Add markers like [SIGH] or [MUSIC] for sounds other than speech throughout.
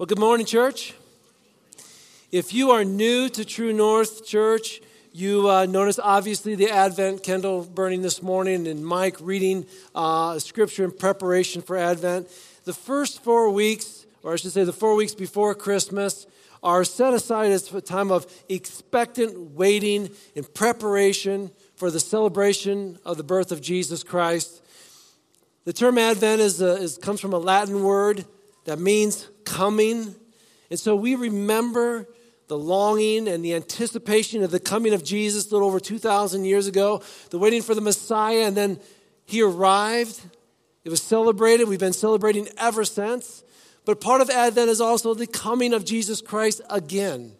Well, good morning, church. If you are new to True North Church, you uh, notice obviously the Advent candle burning this morning and Mike reading uh, scripture in preparation for Advent. The first four weeks, or I should say the four weeks before Christmas, are set aside as a time of expectant waiting in preparation for the celebration of the birth of Jesus Christ. The term Advent is, is comes from a Latin word that means coming. And so we remember the longing and the anticipation of the coming of Jesus a little over 2,000 years ago, the waiting for the Messiah, and then he arrived. It was celebrated. We've been celebrating ever since. But part of Advent is also the coming of Jesus Christ again.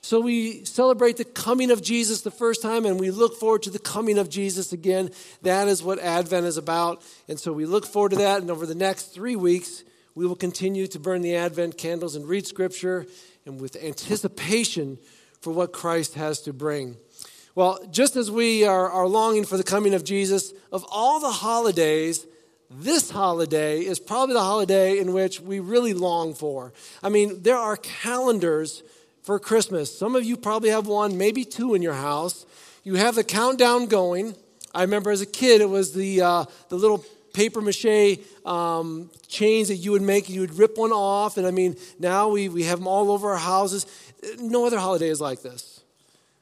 So we celebrate the coming of Jesus the first time and we look forward to the coming of Jesus again. That is what Advent is about. And so we look forward to that. And over the next three weeks, we will continue to burn the Advent candles and read Scripture and with anticipation for what Christ has to bring. Well, just as we are, are longing for the coming of Jesus, of all the holidays, this holiday is probably the holiday in which we really long for. I mean, there are calendars for Christmas. Some of you probably have one, maybe two in your house. You have the countdown going. I remember as a kid, it was the, uh, the little paper mache um, chains that you would make. You would rip one off. And I mean, now we, we have them all over our houses. No other holiday is like this.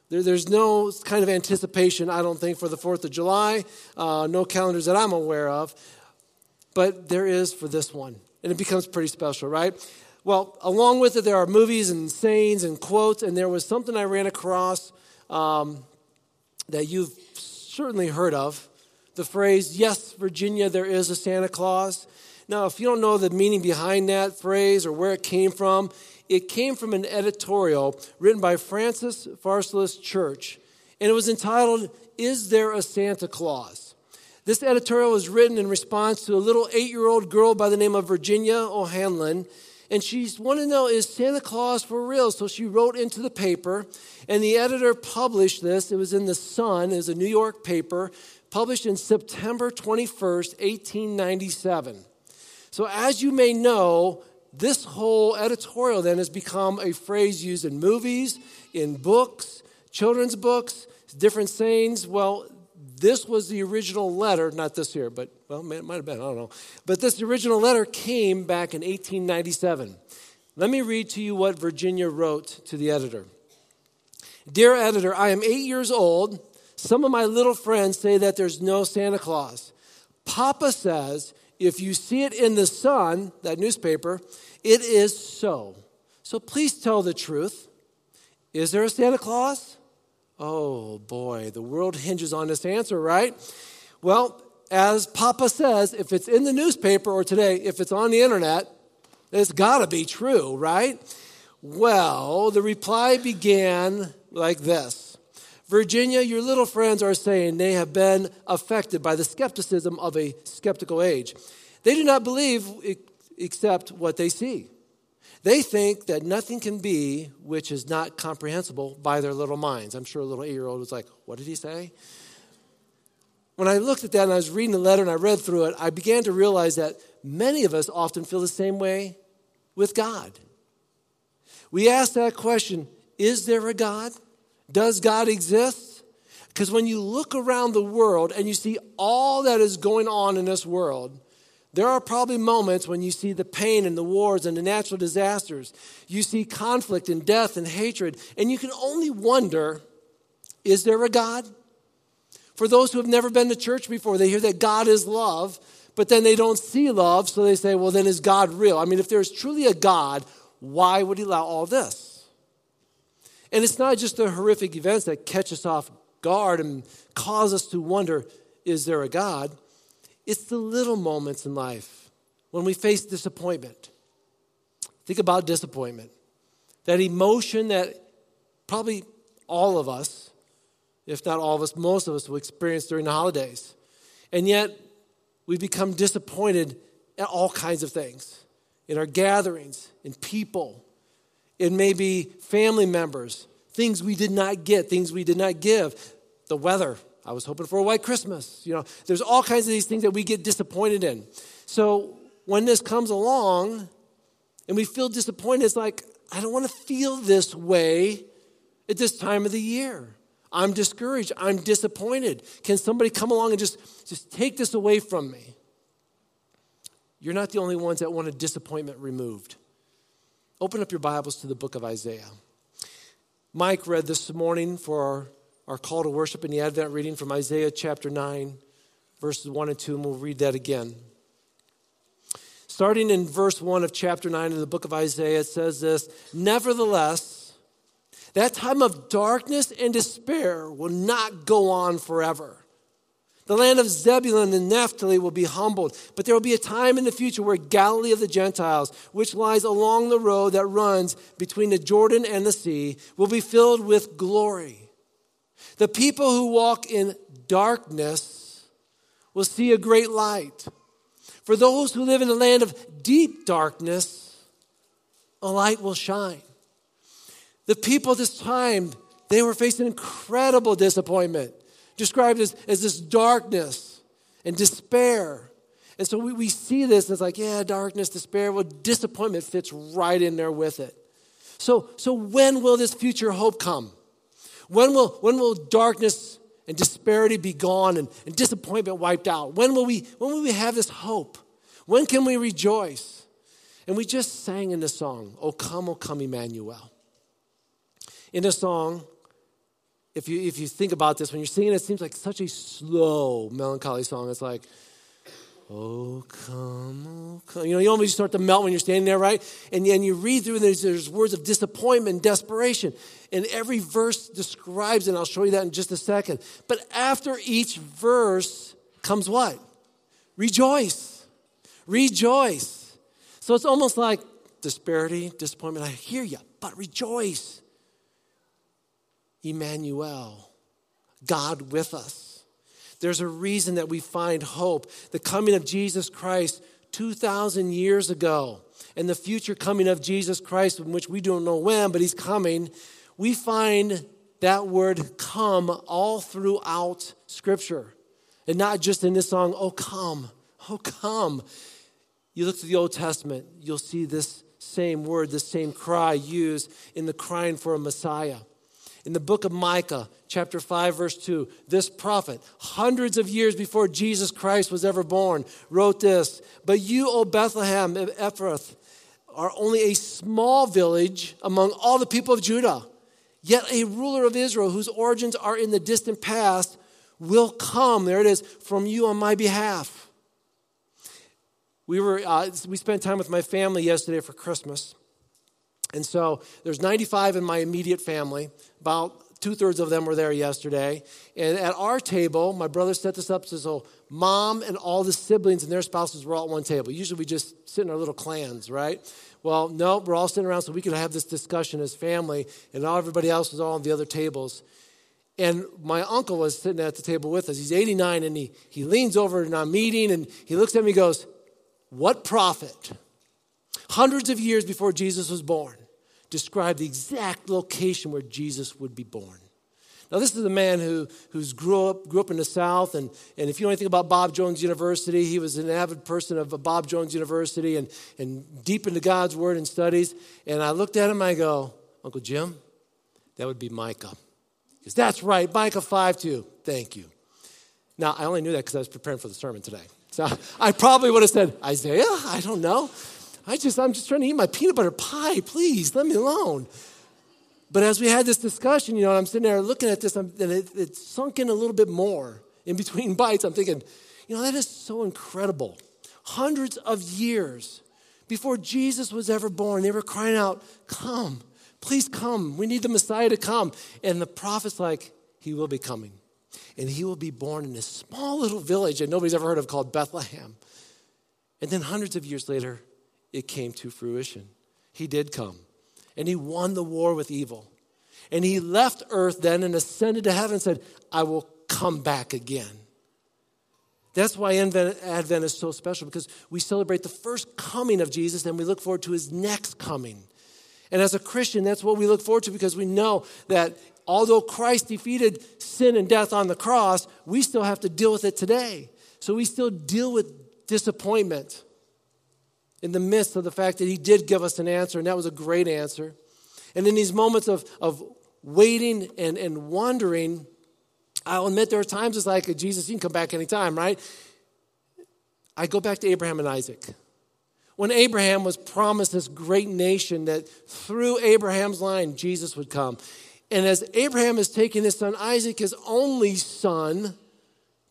There, there's no kind of anticipation, I don't think, for the 4th of July. Uh, no calendars that I'm aware of. But there is for this one. And it becomes pretty special, right? Well, along with it, there are movies and sayings and quotes. And there was something I ran across um, that you've certainly heard of the phrase, Yes, Virginia, there is a Santa Claus. Now, if you don't know the meaning behind that phrase or where it came from, it came from an editorial written by Francis Pharcellus Church, and it was entitled, Is There a Santa Claus? This editorial was written in response to a little eight year old girl by the name of Virginia O'Hanlon. And she wanted to know, is Santa Claus for real? So she wrote into the paper, and the editor published this. It was in The Sun, it was a New York paper published in September 21st, 1897. So, as you may know, this whole editorial then has become a phrase used in movies, in books, children's books, different sayings. Well, this was the original letter, not this here, but, well, it might have been, I don't know. But this original letter came back in 1897. Let me read to you what Virginia wrote to the editor. Dear editor, I am eight years old some of my little friends say that there's no Santa Claus. Papa says if you see it in the sun, that newspaper, it is so. So please tell the truth. Is there a Santa Claus? Oh boy, the world hinges on this answer, right? Well, as Papa says, if it's in the newspaper or today, if it's on the internet, it's got to be true, right? Well, the reply began like this Virginia, your little friends are saying they have been affected by the skepticism of a skeptical age. They do not believe except what they see. They think that nothing can be which is not comprehensible by their little minds. I'm sure a little eight year old was like, What did he say? When I looked at that and I was reading the letter and I read through it, I began to realize that many of us often feel the same way with God. We ask that question Is there a God? Does God exist? Because when you look around the world and you see all that is going on in this world, there are probably moments when you see the pain and the wars and the natural disasters. You see conflict and death and hatred, and you can only wonder is there a God? For those who have never been to church before, they hear that God is love, but then they don't see love, so they say, well, then is God real? I mean, if there's truly a God, why would he allow all this? And it's not just the horrific events that catch us off guard and cause us to wonder is there a God? It's the little moments in life when we face disappointment. Think about disappointment. That emotion that probably all of us, if not all of us, most of us will experience during the holidays. And yet, we become disappointed at all kinds of things in our gatherings, in people, it may be family members, things we did not get, things we did not give. The weather. I was hoping for a white Christmas. You know, there's all kinds of these things that we get disappointed in. So when this comes along, and we feel disappointed. It's like, I don't want to feel this way at this time of the year. I'm discouraged. I'm disappointed. Can somebody come along and just, just take this away from me? You're not the only ones that want a disappointment removed. Open up your Bibles to the book of Isaiah. Mike read this morning for our, our call to worship in the Advent reading from Isaiah chapter 9, verses 1 and 2, and we'll read that again. Starting in verse 1 of chapter 9 of the book of Isaiah, it says this Nevertheless, that time of darkness and despair will not go on forever. The land of Zebulun and Naphtali will be humbled, but there will be a time in the future where Galilee of the Gentiles, which lies along the road that runs between the Jordan and the sea, will be filled with glory. The people who walk in darkness will see a great light. For those who live in a land of deep darkness, a light will shine. The people this time, they were facing incredible disappointment, described as, as this darkness and despair. And so we, we see this, and it's like, yeah, darkness, despair. Well, disappointment fits right in there with it. So, so when will this future hope come? When will, when will darkness and disparity be gone and, and disappointment wiped out? When will, we, when will we have this hope? When can we rejoice? And we just sang in the song, O come, O come, Emmanuel. In the song, if you, if you think about this, when you're singing it, seems like such a slow, melancholy song. It's like, Oh, come, oh, come. You know, you almost start to melt when you're standing there, right? And, and you read through, and there's, there's words of disappointment desperation. And every verse describes it, and I'll show you that in just a second. But after each verse comes what? Rejoice. Rejoice. So it's almost like disparity, disappointment. I hear you, but rejoice. Emmanuel, God with us. There's a reason that we find hope. The coming of Jesus Christ 2,000 years ago and the future coming of Jesus Christ, in which we don't know when, but he's coming, we find that word come all throughout Scripture. And not just in this song, oh, come, oh, come. You look to the Old Testament, you'll see this same word, this same cry used in the crying for a Messiah. In the book of Micah, chapter 5, verse 2, this prophet, hundreds of years before Jesus Christ was ever born, wrote this But you, O Bethlehem of Ephrath, are only a small village among all the people of Judah. Yet a ruler of Israel, whose origins are in the distant past, will come, there it is, from you on my behalf. We, were, uh, we spent time with my family yesterday for Christmas. And so there's 95 in my immediate family. About two thirds of them were there yesterday. And at our table, my brother set this up so mom and all the siblings and their spouses were all at one table. Usually we just sit in our little clans, right? Well, no, we're all sitting around so we could have this discussion as family, and all everybody else was all on the other tables. And my uncle was sitting at the table with us. He's 89, and he, he leans over our meeting and he looks at me and goes, What prophet, hundreds of years before Jesus was born, describe the exact location where Jesus would be born. Now, this is a man who who's grew up grew up in the South, and, and if you know anything about Bob Jones University, he was an avid person of Bob Jones University and, and deep into God's Word and studies. And I looked at him, I go, Uncle Jim, that would be Micah. Goes, That's right, Micah 5 2. Thank you. Now, I only knew that because I was preparing for the sermon today. So [LAUGHS] I probably would have said, Isaiah? I don't know. I just, I'm just trying to eat my peanut butter pie. Please, let me alone. But as we had this discussion, you know, I'm sitting there looking at this, and it, it sunk in a little bit more in between [LAUGHS] bites. I'm thinking, you know, that is so incredible. Hundreds of years before Jesus was ever born, they were crying out, Come, please come. We need the Messiah to come. And the prophet's like, He will be coming. And he will be born in this small little village that nobody's ever heard of called Bethlehem. And then hundreds of years later, it came to fruition. He did come, and he won the war with evil. And he left earth then and ascended to heaven and said, I will come back again. That's why Advent is so special because we celebrate the first coming of Jesus and we look forward to his next coming. And as a Christian, that's what we look forward to because we know that although Christ defeated sin and death on the cross, we still have to deal with it today. So we still deal with disappointment in the midst of the fact that he did give us an answer, and that was a great answer. And in these moments of, of waiting and, and wondering, I'll admit there are times it's like, Jesus, you can come back anytime, right? I go back to Abraham and Isaac. When Abraham was promised this great nation that through Abraham's line, Jesus would come. And as Abraham is taking his son Isaac, his only son,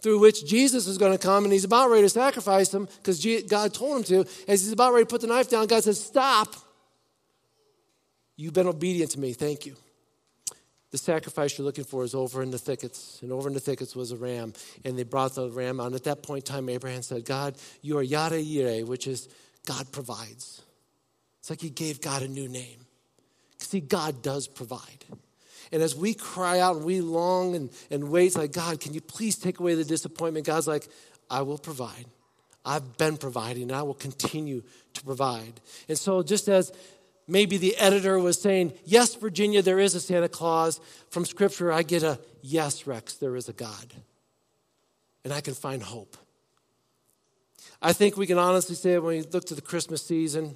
through which Jesus is going to come, and he's about ready to sacrifice him because God told him to. As he's about ready to put the knife down, God says, Stop. You've been obedient to me. Thank you. The sacrifice you're looking for is over in the thickets. And over in the thickets was a ram. And they brought the ram. And at that point in time, Abraham said, God, you are Yahweh Yireh, which is God provides. It's like he gave God a new name. See, God does provide. And as we cry out and we long and, and wait, like, God, can you please take away the disappointment? God's like, I will provide. I've been providing and I will continue to provide. And so, just as maybe the editor was saying, Yes, Virginia, there is a Santa Claus, from Scripture, I get a yes, Rex, there is a God. And I can find hope. I think we can honestly say when we look to the Christmas season,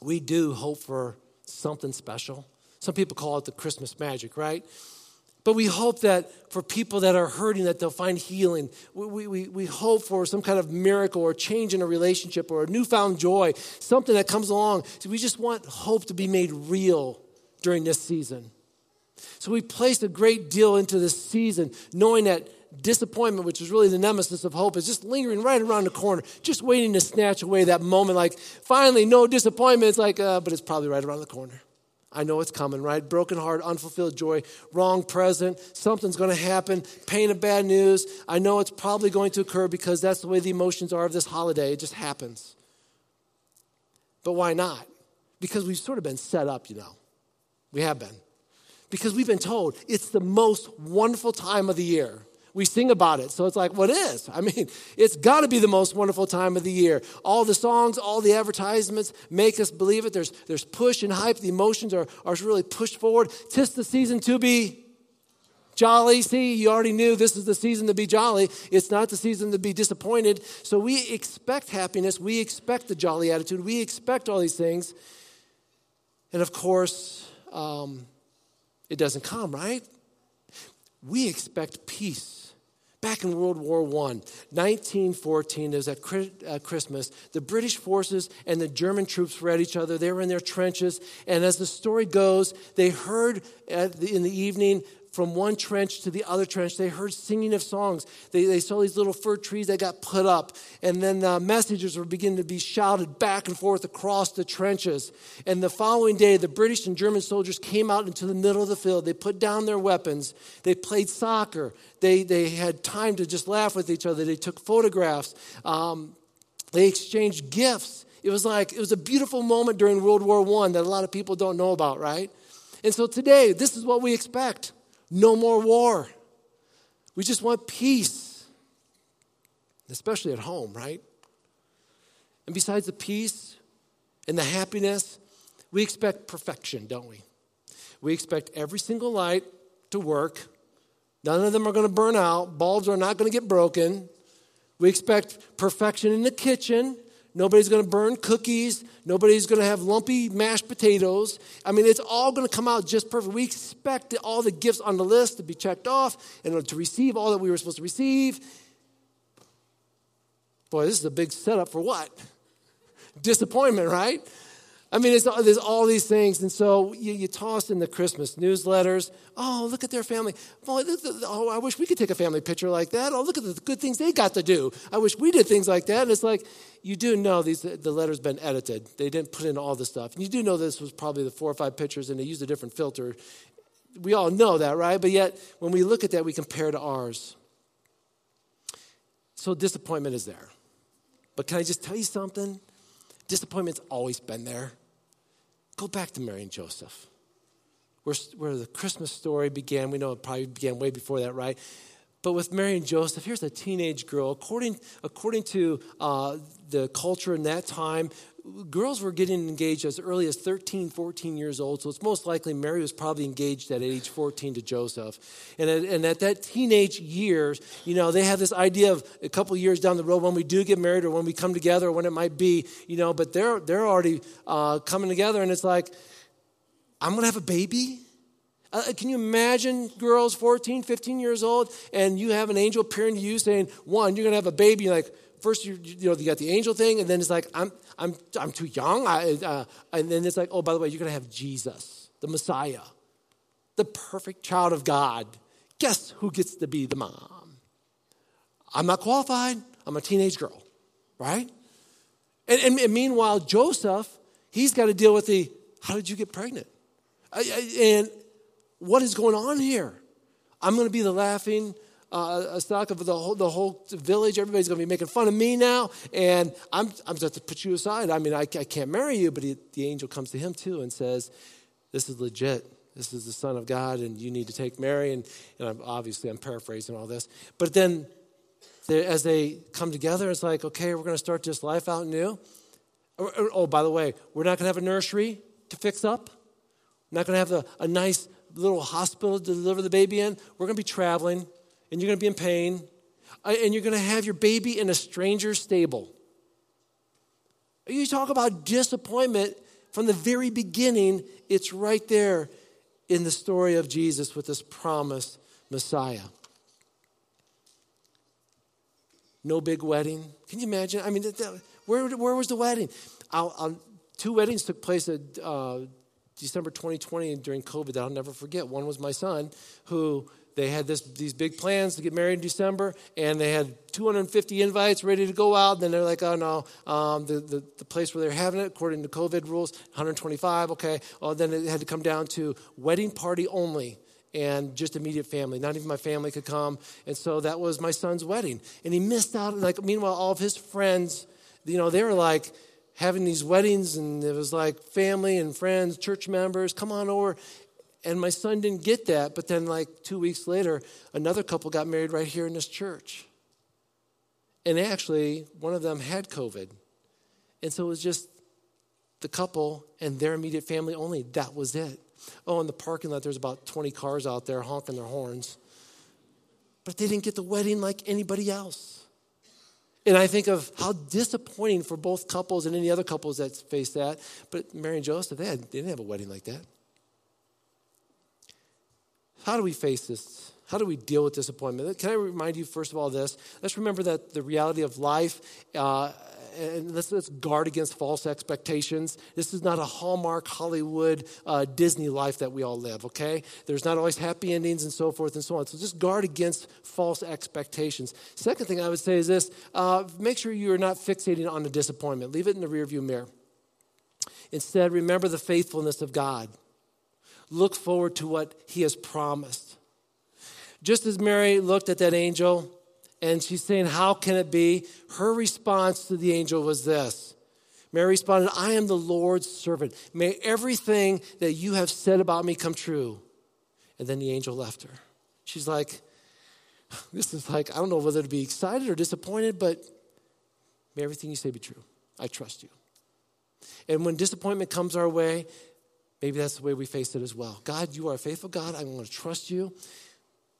we do hope for something special. Some people call it the Christmas magic, right? But we hope that for people that are hurting, that they'll find healing. We, we, we hope for some kind of miracle or change in a relationship or a newfound joy, something that comes along. So we just want hope to be made real during this season. So we placed a great deal into this season, knowing that disappointment, which is really the nemesis of hope, is just lingering right around the corner, just waiting to snatch away that moment. Like, finally, no disappointment. It's like, uh, but it's probably right around the corner. I know it's coming, right? Broken heart, unfulfilled joy, wrong present, something's going to happen, pain of bad news. I know it's probably going to occur because that's the way the emotions are of this holiday. It just happens. But why not? Because we've sort of been set up, you know. We have been. Because we've been told it's the most wonderful time of the year we sing about it. So it's like, what is? [LAUGHS] I mean, it's got to be the most wonderful time of the year. All the songs, all the advertisements make us believe it. There's, there's push and hype. The emotions are, are really pushed forward. Tis the season to be jolly. See, you already knew this is the season to be jolly. It's not the season to be disappointed. So we expect happiness. We expect the jolly attitude. We expect all these things. And of course, um, it doesn't come, right? We expect peace. Back in World War I, 1914, there was at uh, Christmas, the British forces and the German troops were at each other. They were in their trenches. And as the story goes, they heard in the evening from one trench to the other trench. They heard singing of songs. They, they saw these little fir trees that got put up. And then uh, messages were beginning to be shouted back and forth across the trenches. And the following day, the British and German soldiers came out into the middle of the field. They put down their weapons. They played soccer. They, they had time to just laugh with each other. They took photographs. Um, they exchanged gifts. It was like, it was a beautiful moment during World War I that a lot of people don't know about, right? And so today, this is what we expect. No more war. We just want peace, especially at home, right? And besides the peace and the happiness, we expect perfection, don't we? We expect every single light to work. None of them are going to burn out. Bulbs are not going to get broken. We expect perfection in the kitchen. Nobody's going to burn cookies. Nobody's going to have lumpy mashed potatoes. I mean, it's all going to come out just perfect. We expect all the gifts on the list to be checked off and to receive all that we were supposed to receive. Boy, this is a big setup for what? Disappointment, right? I mean, there's all these things. And so you, you, toss in the Christmas newsletters. Oh, look at their family. Oh, I wish we could take a family picture like that. Oh, look at the good things they got to do. I wish we did things like that. And it's like, you do know these, the letter's been edited. They didn't put in all the stuff. And you do know this was probably the four or five pictures and they used a different filter. We all know that, right? But yet, when we look at that, we compare to ours. So disappointment is there. But can I just tell you something? Disappointment's always been there. Go back to Mary and Joseph, where, where the Christmas story began. We know it probably began way before that, right? But with Mary and Joseph, here's a teenage girl. According, according to uh, the culture in that time, girls were getting engaged as early as 13, 14 years old. So it's most likely Mary was probably engaged at age 14 to Joseph. And at, and at that teenage years, you know, they have this idea of a couple years down the road when we do get married or when we come together or when it might be, you know, but they're, they're already uh, coming together and it's like, I'm going to have a baby? Uh, can you imagine girls 14, 15 years old and you have an angel appearing to you saying, one, you're going to have a baby. You're like, first you, you know you got the angel thing and then it's like i'm i'm i'm too young. I, uh, and then it's like oh by the way you're to have jesus the messiah the perfect child of god. Guess who gets to be the mom? I'm not qualified. I'm a teenage girl right? And, and, and meanwhile joseph he's got to deal with the how did you get pregnant? And what is going on here? I'm going to be the laughing uh, a stock of the whole, the whole village. Everybody's going to be making fun of me now, and I'm, I'm going to put you aside. I mean, I, I can't marry you, but he, the angel comes to him too and says, This is legit. This is the Son of God, and you need to take Mary. And, and I'm, obviously, I'm paraphrasing all this. But then, as they come together, it's like, okay, we're going to start this life out new. Oh, by the way, we're not going to have a nursery to fix up. Not going to have a nice little hospital to deliver the baby in. We're going to be traveling and you're going to be in pain, uh, and you're going to have your baby in a stranger's stable. You talk about disappointment from the very beginning, it's right there in the story of Jesus with this promised Messiah. No big wedding. Can you imagine? I mean, where, where was the wedding? I'll, I'll, two weddings took place at uh, December 2020 during COVID that I'll never forget. One was my son, who they had this, these big plans to get married in December, and they had 250 invites ready to go out. Then they're like, oh no, um, the, the, the, place where they're having it, according to COVID rules, 125, okay. Oh, then it had to come down to wedding party only and just immediate family. Not even my family could come. And so that was my son's wedding. And he missed out. Like, meanwhile, all of his friends, you know, they were like, having these weddings and it was like family and friends, church members, come on over. And my son didn't get that, but then, like two weeks later, another couple got married right here in this church. And actually, one of them had COVID. And so it was just the couple and their immediate family only. That was it. Oh, in the parking lot, there's about 20 cars out there honking their horns. But they didn't get the wedding like anybody else. And I think of how disappointing for both couples and any other couples that face that. But Mary and Joseph, they, had, they didn't have a wedding like that. How do we face this? How do we deal with disappointment? Can I remind you, first of all, this? Let's remember that the reality of life, uh, and let's, let's, guard against false expectations. This is not a Hallmark, Hollywood, uh, Disney life that we all live, okay? There's not always happy endings and so forth and so on. So just guard against false expectations. Second thing I would say is this uh, make sure you are not fixating on the disappointment, leave it in the rearview mirror. Instead, remember the faithfulness of God look forward to what he has promised. Just as Mary looked at that angel and she's saying, How can it be? Her response to the angel was this Mary responded, I am the Lord's servant. May everything that you have said about me come true. And then the angel left her. She's like, [SIGHS] This is like, I don't know whether to be excited or disappointed, but may everything you say be true. I trust you. And when disappointment comes our way, Maybe that's the way we face it as well. God, you are a faithful God. I'm going to trust you.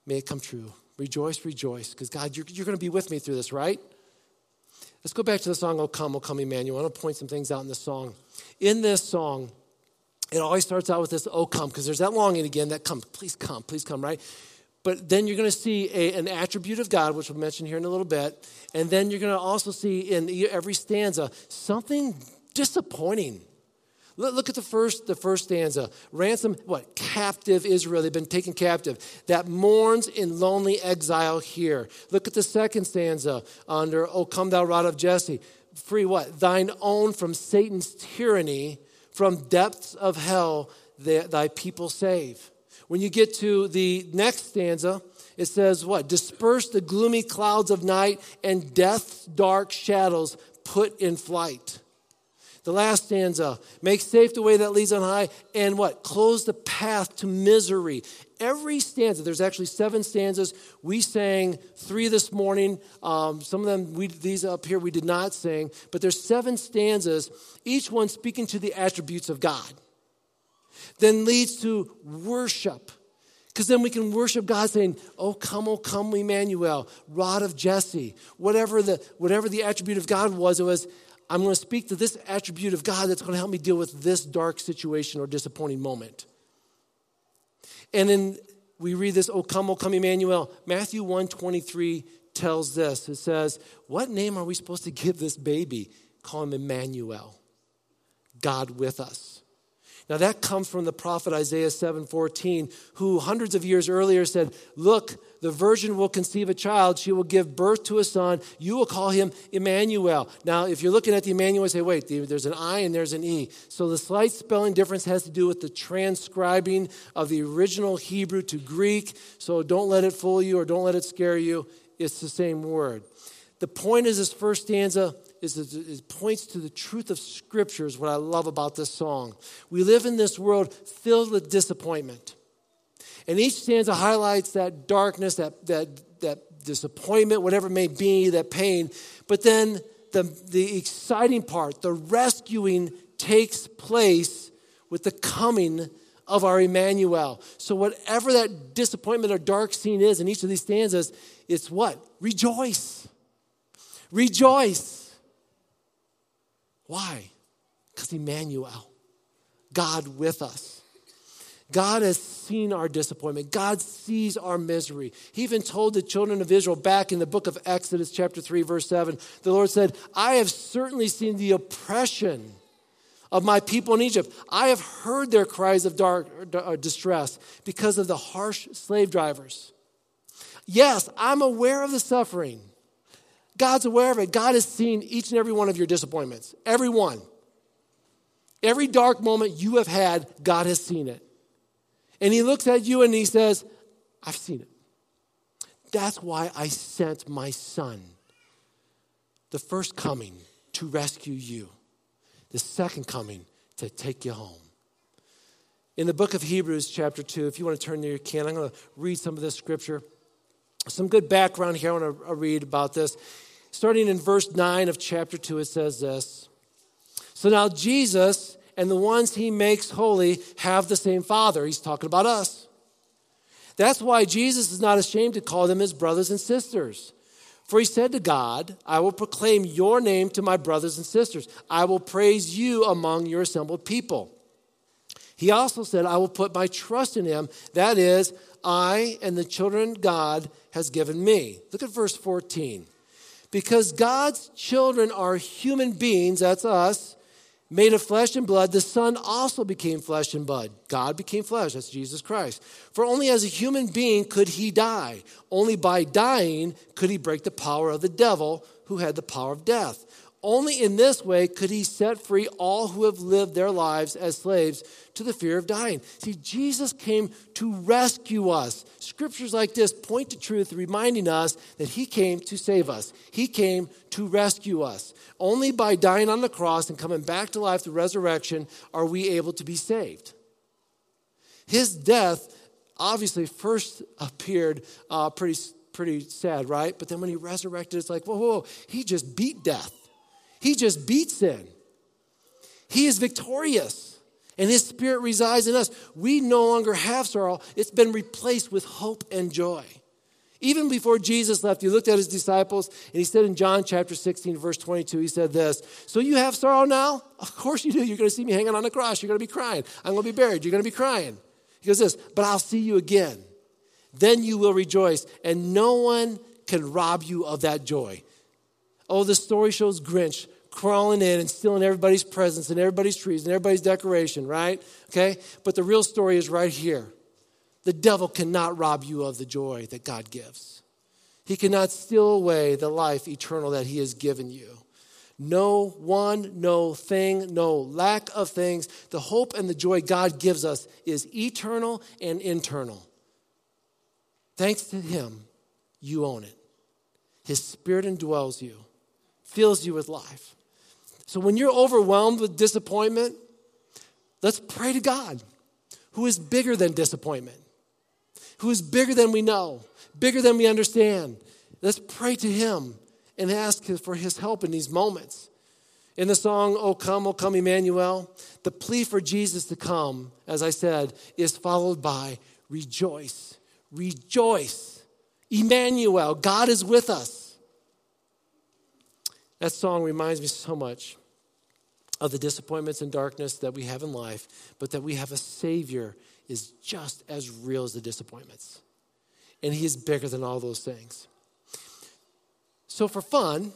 May it come true. Rejoice, rejoice, because God, you're, you're going to be with me through this, right? Let's go back to the song, Oh Come, Oh Come, Emmanuel. I want to point some things out in this song. In this song, it always starts out with this, Oh Come, because there's that longing again that come, please come, please come, right? But then you're going to see a, an attribute of God, which we'll mention here in a little bit. And then you're going to also see in every stanza something disappointing Look at the first, the first stanza. Ransom, what? Captive Israel. They've been taken captive. That mourns in lonely exile here. Look at the second stanza under, O come thou rod of Jesse. Free what? Thine own from Satan's tyranny, from depths of hell, thy people save. When you get to the next stanza, it says what? Disperse the gloomy clouds of night and death's dark shadows put in flight. The last stanza make safe the way that leads on high, and what? Close the path to misery. Every stanza, there's actually seven stanzas. We sang three this morning. Um, some of them, we, these up here, we did not sing, but there's seven stanzas, each one speaking to the attributes of God. Then leads to worship. Because then we can worship God saying, Oh, come, oh, come, Emmanuel, rod of Jesse. Whatever the, whatever the attribute of God was, it was, I'm going to speak to this attribute of God that's going to help me deal with this dark situation or disappointing moment. And then we read this, O come, O come, Emmanuel. Matthew 1 23 tells this. It says, What name are we supposed to give this baby? Call him Emmanuel, God with us. Now that comes from the prophet Isaiah 7:14, who hundreds of years earlier said, "Look, the virgin will conceive a child, she will give birth to a son, you will call him Emmanuel." Now, if you're looking at the Emmanuel, say, "Wait, there's an I and there's an E." So the slight spelling difference has to do with the transcribing of the original Hebrew to Greek. So don't let it fool you or don't let it scare you. It's the same word. The point is this first stanza is it points to the truth of Scripture, is what I love about this song. We live in this world filled with disappointment. And each stanza highlights that darkness, that, that, that disappointment, whatever it may be, that pain. But then the, the exciting part, the rescuing, takes place with the coming of our Emmanuel. So, whatever that disappointment or dark scene is in each of these stanzas, it's what? Rejoice. Rejoice. Why? Because Emmanuel, God with us. God has seen our disappointment. God sees our misery. He even told the children of Israel back in the book of Exodus, chapter 3, verse 7, the Lord said, I have certainly seen the oppression of my people in Egypt. I have heard their cries of dark uh, distress because of the harsh slave drivers. Yes, I'm aware of the suffering. God's aware of it. God has seen each and every one of your disappointments. Every one. Every dark moment you have had, God has seen it. And He looks at you and He says, I've seen it. That's why I sent my son, the first coming to rescue you, the second coming to take you home. In the book of Hebrews, chapter 2, if you want to turn there, you can. I'm going to read some of this scripture. Some good background here I want to read about this. Starting in verse 9 of chapter 2, it says this So now Jesus and the ones he makes holy have the same Father. He's talking about us. That's why Jesus is not ashamed to call them his brothers and sisters. For he said to God, I will proclaim your name to my brothers and sisters. I will praise you among your assembled people. He also said, I will put my trust in him. That is, I and the children God has given me. Look at verse 14. Because God's children are human beings, that's us, made of flesh and blood, the Son also became flesh and blood. God became flesh, that's Jesus Christ. For only as a human being could he die. Only by dying could he break the power of the devil who had the power of death. Only in this way could he set free all who have lived their lives as slaves to the fear of dying. See, Jesus came to rescue us. Scriptures like this point to truth, reminding us that he came to save us. He came to rescue us. Only by dying on the cross and coming back to life through resurrection are we able to be saved. His death obviously first appeared uh, pretty, pretty sad, right? But then when he resurrected, it's like, whoa, whoa, whoa, he just beat death. He just beats sin. He is victorious, and His Spirit resides in us. We no longer have sorrow, it's been replaced with hope and joy. Even before Jesus left, he looked at his disciples and he said in John chapter 16, verse 22, he said this So you have sorrow now? Of course you do. You're going to see me hanging on the cross. You're going to be crying. I'm going to be buried. You're going to be crying. He goes this, But I'll see you again. Then you will rejoice, and no one can rob you of that joy. Oh, the story shows Grinch crawling in and stealing everybody's presents and everybody's trees and everybody's decoration, right? Okay? But the real story is right here. The devil cannot rob you of the joy that God gives. He cannot steal away the life eternal that he has given you. No one, no thing, no lack of things. The hope and the joy God gives us is eternal and internal. Thanks to him, you own it. His spirit indwells you fills you with life. So when you're overwhelmed with disappointment, let's pray to God, who is bigger than disappointment, who is bigger than we know, bigger than we understand. Let's pray to Him and ask for His help in these moments. In the song, O Come, O Come, Emmanuel, the plea for Jesus to come, as I said, is followed by rejoice. Rejoice. Emmanuel, God is with us. That song reminds me so much of the disappointments and darkness that we have in life, but that we have a Savior is just as real as the disappointments. And He is bigger than all those things. So, for fun,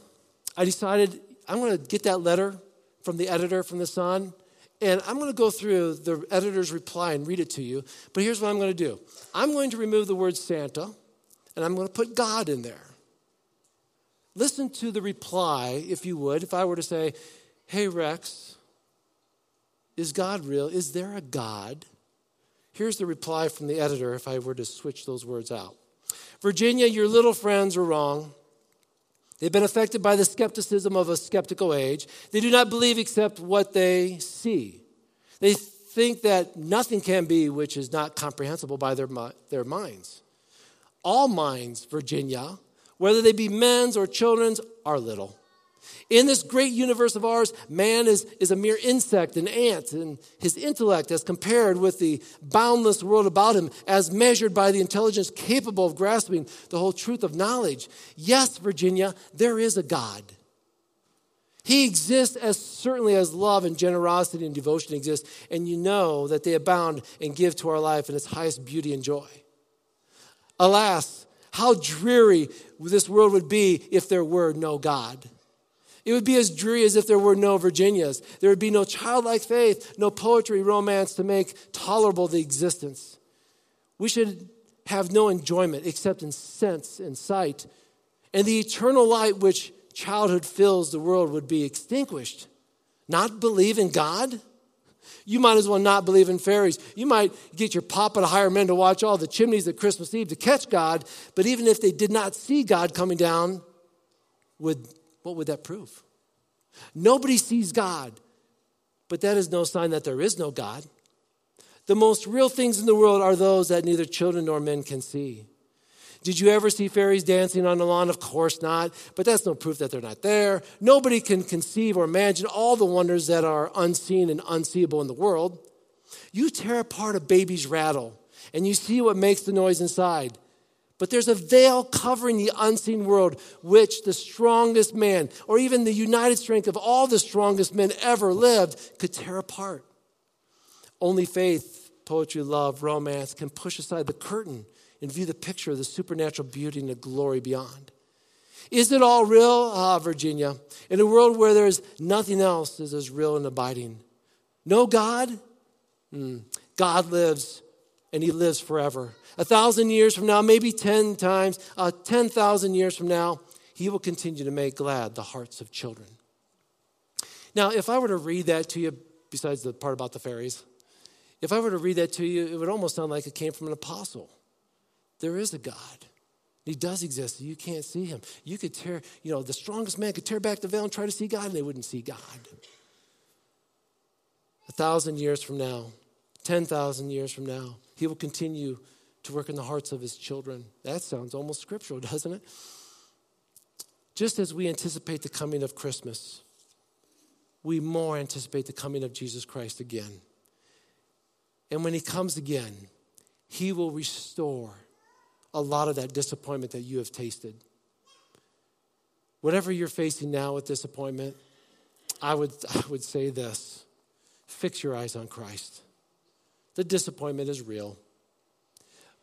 I decided I'm going to get that letter from the editor from The Sun, and I'm going to go through the editor's reply and read it to you. But here's what I'm going to do I'm going to remove the word Santa, and I'm going to put God in there. Listen to the reply, if you would. If I were to say, Hey, Rex, is God real? Is there a God? Here's the reply from the editor if I were to switch those words out Virginia, your little friends are wrong. They've been affected by the skepticism of a skeptical age. They do not believe except what they see. They think that nothing can be which is not comprehensible by their, their minds. All minds, Virginia, whether they be men's or children's, are little. In this great universe of ours, man is, is a mere insect, an ant, and his intellect, as compared with the boundless world about him, as measured by the intelligence capable of grasping the whole truth of knowledge. Yes, Virginia, there is a God. He exists as certainly as love and generosity and devotion exist, and you know that they abound and give to our life in its highest beauty and joy. Alas, how dreary this world would be if there were no God. It would be as dreary as if there were no Virginias. There would be no childlike faith, no poetry, romance to make tolerable the existence. We should have no enjoyment except in sense and sight. And the eternal light which childhood fills the world would be extinguished. Not believe in God? You might as well not believe in fairies. You might get your papa to hire men to watch all the chimneys at Christmas Eve to catch God, but even if they did not see God coming down, would what would that prove? Nobody sees God, but that is no sign that there is no God. The most real things in the world are those that neither children nor men can see. Did you ever see fairies dancing on the lawn? Of course not, but that's no proof that they're not there. Nobody can conceive or imagine all the wonders that are unseen and unseeable in the world. You tear apart a baby's rattle and you see what makes the noise inside. But there's a veil covering the unseen world, which the strongest man, or even the united strength of all the strongest men ever lived, could tear apart. Only faith, poetry, love, romance can push aside the curtain and view the picture of the supernatural beauty and the glory beyond. Is it all real? Ah, Virginia. In a world where there's nothing else is as real and abiding. No God? Mm. God lives, and He lives forever. A thousand years from now, maybe 10 times, uh, 10,000 years from now, he will continue to make glad the hearts of children. Now, if I were to read that to you, besides the part about the fairies, if I were to read that to you, it would almost sound like it came from an apostle. There is a God. He does exist. You can't see him. You could tear, you know, the strongest man could tear back the veil and try to see God, and they wouldn't see God. A thousand years from now, 10,000 years from now, he will continue to work in the hearts of his children. That sounds almost scriptural, [LAUGHS] doesn't it? Just as we anticipate the coming of Christmas, we more anticipate the coming of Jesus Christ again. And when he comes again, he will restore a lot of that disappointment that you have tasted. Whatever you're facing now with disappointment, I would, I would say this fix your eyes on Christ. The disappointment is real.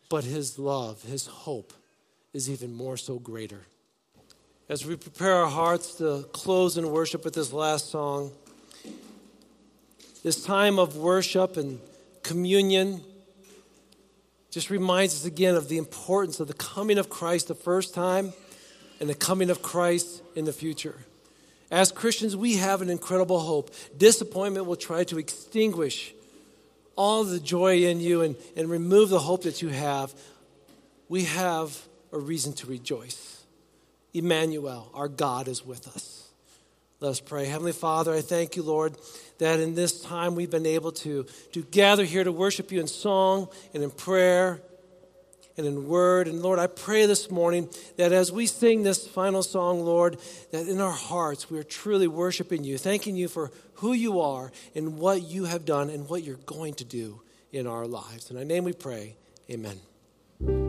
But his love, his hope, is even more so greater. As we prepare our hearts to close in worship with this last song, this time of worship and communion just reminds us again of the importance of the coming of Christ the first time and the coming of Christ in the future. As Christians, we have an incredible hope. Disappointment will try to extinguish all the joy in you and, and remove the hope that you have, we have a reason to rejoice. Emmanuel, our God, is with us. Let's pray. Heavenly Father, I thank you, Lord, that in this time we've been able to, to gather here to worship you in song and in prayer and in word. And Lord, I pray this morning that as we sing this final song, Lord, that in our hearts we are truly worshiping you, thanking you for who you are and what you have done and what you're going to do in our lives. In our name we pray. Amen.